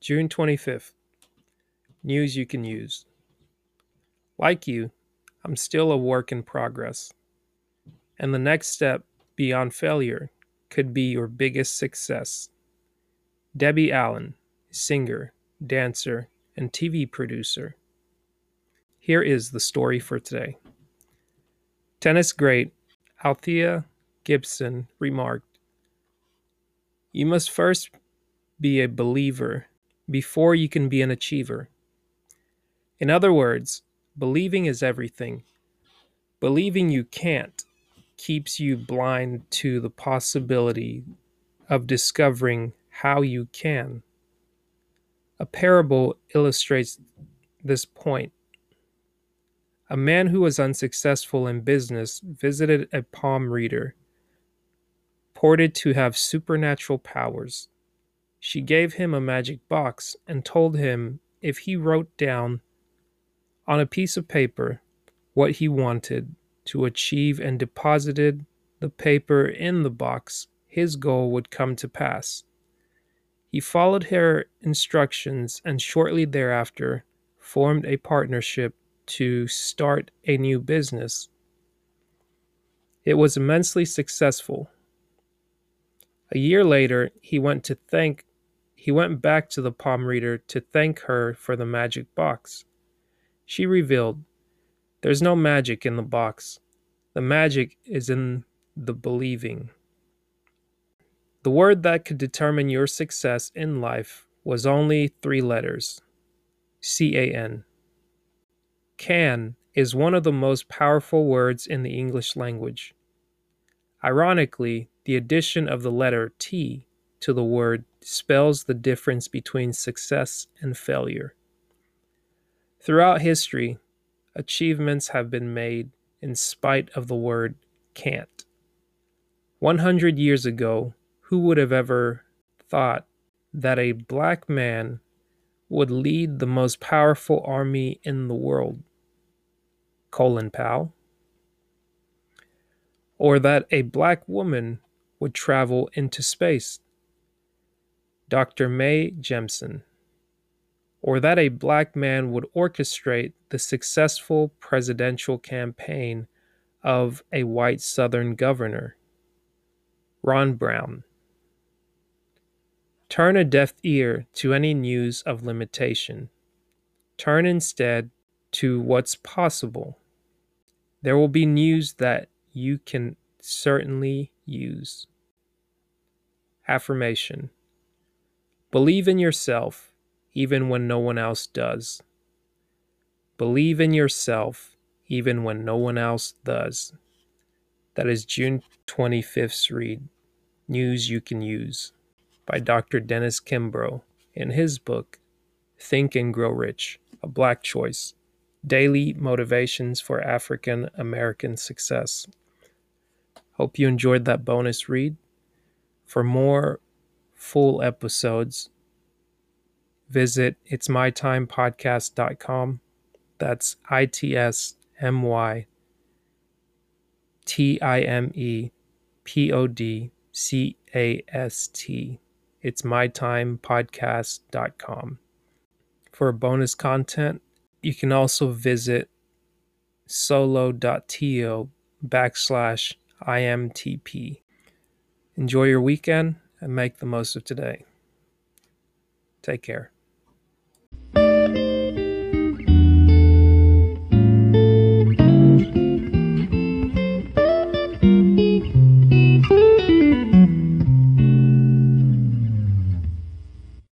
June 25th. News you can use. Like you, I'm still a work in progress. And the next step beyond failure could be your biggest success. Debbie Allen, singer, dancer, and TV producer. Here is the story for today. Tennis great Althea Gibson remarked You must first be a believer before you can be an achiever. In other words, believing is everything. Believing you can't keeps you blind to the possibility of discovering how you can. A parable illustrates this point. A man who was unsuccessful in business visited a palm reader, purported to have supernatural powers. She gave him a magic box and told him if he wrote down on a piece of paper what he wanted to achieve and deposited the paper in the box, his goal would come to pass. He followed her instructions and shortly thereafter formed a partnership to start a new business. It was immensely successful. A year later, he went to thank he went back to the palm reader to thank her for the magic box. She revealed, There's no magic in the box. The magic is in the believing. The word that could determine your success in life was only three letters C A N. Can is one of the most powerful words in the English language. Ironically, the addition of the letter T to the word spells the difference between success and failure. Throughout history, achievements have been made in spite of the word can't. 100 years ago, who would have ever thought that a black man would lead the most powerful army in the world? Colin Powell. Or that a black woman would travel into space Dr. Mae Jemison, or that a black man would orchestrate the successful presidential campaign of a white Southern governor, Ron Brown. Turn a deaf ear to any news of limitation. Turn instead to what's possible. There will be news that you can certainly use. Affirmation Believe in yourself even when no one else does. Believe in yourself even when no one else does. That is June 25th's read, News You Can Use, by Dr. Dennis Kimbro in his book, Think and Grow Rich A Black Choice Daily Motivations for African American Success. Hope you enjoyed that bonus read. For more full episodes, visit itsmytimepodcast.com. That's I T S M Y T I M E P O D C A S T. It's mytimepodcast.com. For bonus content, you can also visit solo.to backslash IMTP. Enjoy your weekend and make the most of today. Take care.